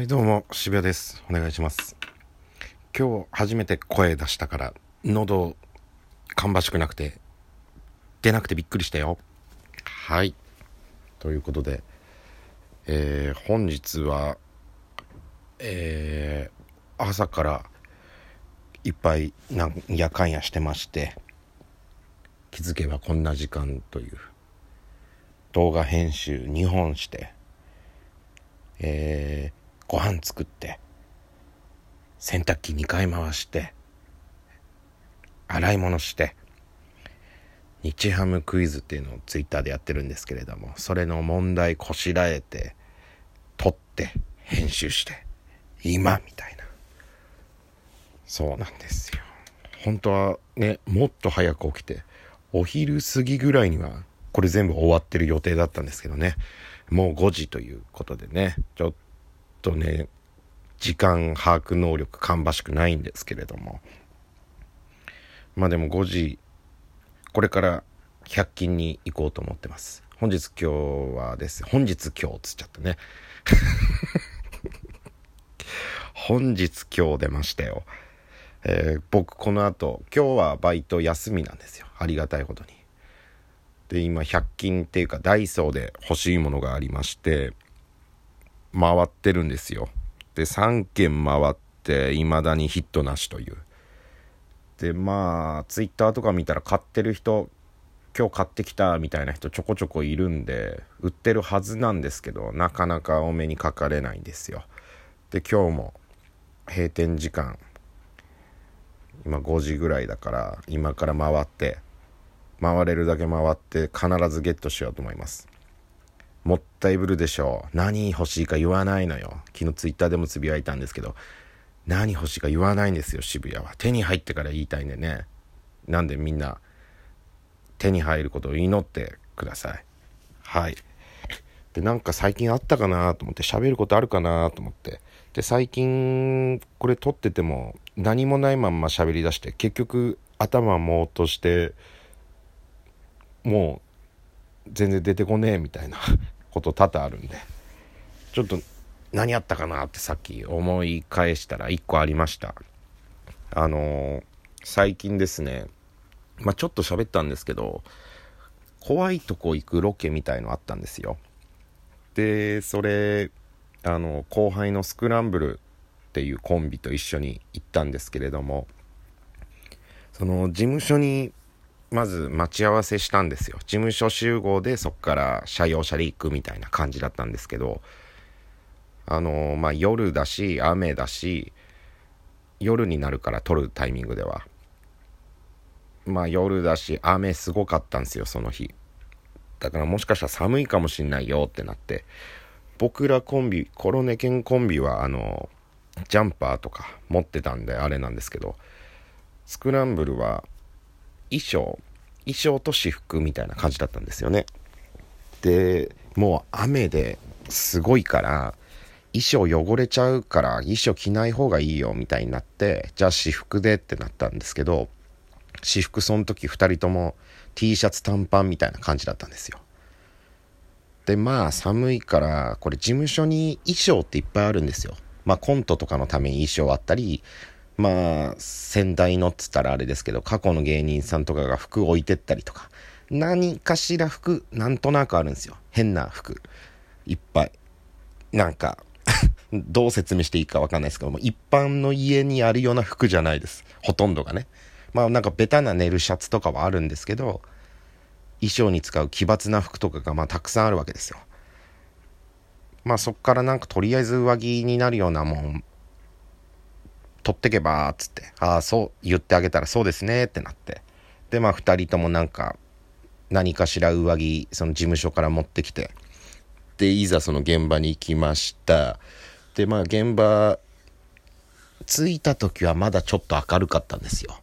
はいどうも渋谷です。お願いします。今日初めて声出したから喉芳しくなくて出なくてびっくりしたよ。はい。ということでえー、本日はえー、朝からいっぱいなんやかんやしてまして気づけばこんな時間という動画編集2本してえー、ご飯作って洗濯機2回回して洗い物して日ハムクイズっていうのをツイッターでやってるんですけれどもそれの問題こしらえて撮って編集して今みたいな。そうなんですよ。本当はねもっと早く起きてお昼過ぎぐらいにはこれ全部終わってる予定だったんですけどね。もう5時ということでねちょっとね時間把握能力芳しくないんですけれども。まあでも5時これから100均に行こうと思ってます。本日今日はです。本日今日つっちゃったね。本日今日出ましたよ、えー、僕この後今日はバイト休みなんですよ。ありがたいことに。で今100均っていうかダイソーで欲しいものがありまして。回ってるんですよ。で3軒回って未だにヒットなしという。でまあツイッターとか見たら買ってる人今日買ってきたみたいな人ちょこちょこいるんで売ってるはずなんですけどなかなかお目にかかれないんですよ。で今日も閉店時間今5時ぐらいだから今から回って回れるだけ回って必ずゲットしようと思います。もったいぶるでしょう。何欲しいか言わないのよ。昨日ツイッターでもつぶやいたんですけど。何欲しいか言わないんですよ渋谷は。手に入ってから言いたいんでね。なんでみんな手に入ることを祈ってください。はい。でなんか最近あったかなと思って喋ることあるかなと思って。で最近これ撮ってても何もないまんま喋りだして結局頭もーっとしてもう全然出てこねえみたいな こと多々あるんで。ちょっと何やったかなってさっき思い返したら1個ありました。あのー、最近ですねまあちょっと喋ったんですけど怖いとこ行くロケみたいのあったんですよ。でそれあの後輩のスクランブルっていうコンビと一緒に行ったんですけれどもその事務所にまず待ち合わせしたんですよ。事務所集合でそっから車用車で行くみたいな感じだったんですけどあのまあ夜だし雨だし夜になるから撮るタイミングでは。まあ夜だし雨すごかったんですよその日。だからもしかしたら寒いかもしんないよってなって。僕らコンビコロネケンコンビはあのジャンパーとか持ってたんであれなんですけどスクランブルは衣装衣装と私服みたいな感じだったんですよね。でもう雨ですごいから衣装汚れちゃうから衣装着ない方がいいよみたいになってじゃあ私服でってなったんですけど私服その時2人とも T シャツ短パンみたいな感じだったんですよ。でまあ寒いからこれ事務所に衣装っていっぱいあるんですよ。まあコントとかのために衣装あったりまあ、先代のっつったらあれですけど、過去の芸人さんとかが服置いてったりとか、何かしら服、なんとなくあるんですよ。変な服。いっぱい。なんか どう説明していいかわかんないですけども、一般の家にあるような服じゃないです。ほとんどがね。まあなんかベタな寝るシャツとかはあるんですけど、衣装に使う奇抜な服とかがまあたくさんあるわけですよ。まあそっからなんかとりあえず上着になるようなもん取ってけば、つって、ああ、そう、言ってあげたらそうですね、ってなって。で、まあ、二人ともなんか、何かしら上着、その事務所から持ってきて、で、いざその現場に行きました。で、まあ、現場、着いた時はまだちょっと明るかったんですよ。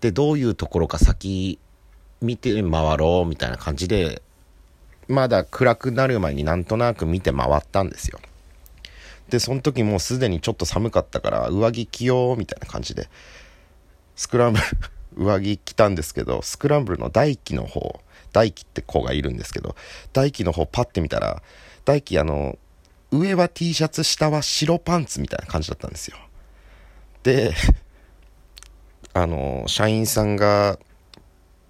で、どういうところか先見て回ろうみたいな感じで、まだ暗くなる前になんとなく見て回ったんですよ。で、その時もうすでにちょっと寒かったから、上着着ようみたいな感じで、スクランブル 上着着たんですけど、スクランブルの大輝の方、大輝って子がいるんですけど、大輝の方パッて見たら、大輝あの、上は T シャツ下は白パンツみたいな感じだったんですよ。で あの社員さんが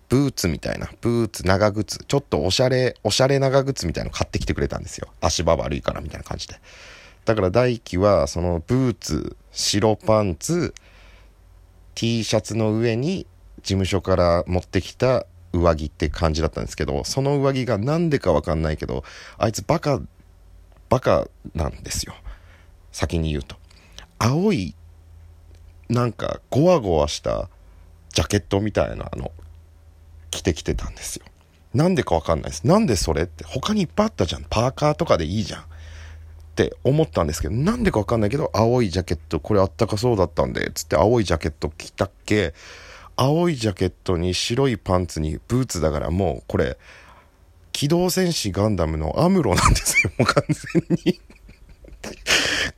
ブーツみたいなブーツ長靴ちょっとおしゃれおしゃれ長靴みたいなの買ってきてくれたんですよ。足場悪いからみたいな感じで。だから大輝はそのブーツ白パンツ T シャツの上に事務所から持ってきた上着って感じだったんですけどその上着が何でか分かんないけどあいつバカバカなんですよ。先に言うと。青いなんかゴワゴワしたジャケットみたいなの着てきてたんですよ。なんでか分かんないです。なんでそれって他にいっぱいあったじゃん。パーカーとかでいいじゃん。って思ったんですけどなんでか分かんないけど青いジャケットこれあったかそうだったんでつって青いジャケット着たっけ青いジャケットに白いパンツにブーツだからもうこれ機動戦士ガンダムのアムロなんですよ。もう完全に。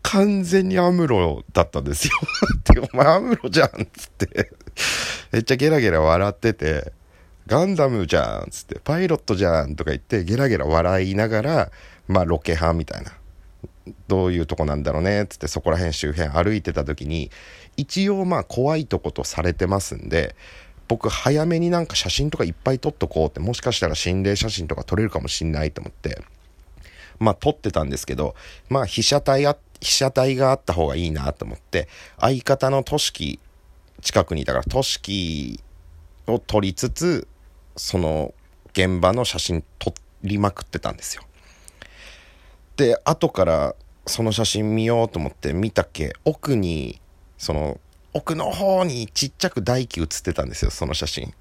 完全にアムロだったんですよ。ってお前アムロじゃんっつって。めっちゃゲラゲラ笑っててガンダムじゃんっつってパイロットじゃんとか言ってゲラゲラ笑いながらまあロケハンみたいな。どういうとこなんだろうねつってそこら辺周辺歩いてた時に一応まあ怖いとことされてますんで僕早めになんか写真とかいっぱい撮っとこうってもしかしたら心霊写真とか撮れるかもしんないと思ってまあ撮ってたんですけどまあ被写体あ被写体があった方がいいなと思って相方のとしき近くにいたからとしきを撮りつつその現場の写真撮りまくってたんですよ。で後からその写真見ようと思って見たっけ？奥にその奥の方にちっちゃく大輝写ってたんですよその写真。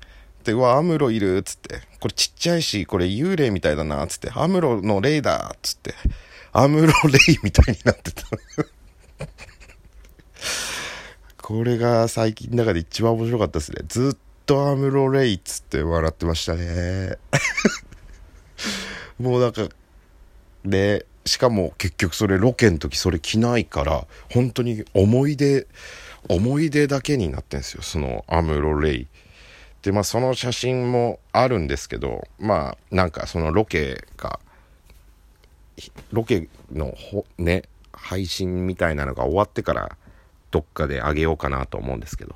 でうわアムロいるっつって。これちっちゃいしこれ幽霊みたいだなっつって。アムロの霊だっつって。アムロ霊みたいになってた。これが最近の中で一番面白かったですね。ずっとアムロ霊っつって笑ってましたね。もうなんかでしかも結局それロケの時それ着ないから本当に思い出思い出だけになってんですよ。そのアムロ・レイ。でまあその写真もあるんですけどまあなんかそのロケがロケのね配信みたいなのが終わってからどっかであげようかなと思うんですけど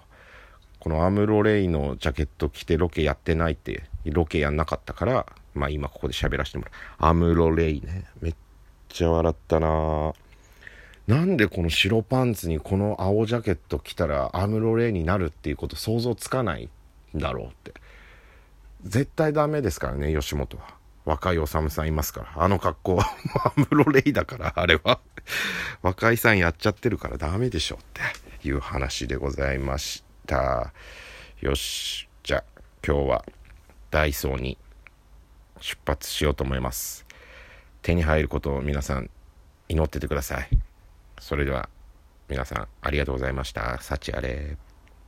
このアムロ・レイのジャケット着てロケやってないってロケやんなかったからまあ今ここで喋らせてもらう。アムロ・レイね。めっちゃ笑ったな。なんでこの白パンツにこの青ジャケット着たらアムロ・レイになるっていうこと想像つかないんだろうって。絶対ダメですからね吉本は。若いおさむさんいますから。あの格好は アムロ・レイだからあれは。若いさんやっちゃってるからダメでしょっていう話でございました。よしじゃあ今日はダイソーに出発しようと思います。手に入ることを皆さん祈っててください。それでは皆さんありがとうございました。幸あれ。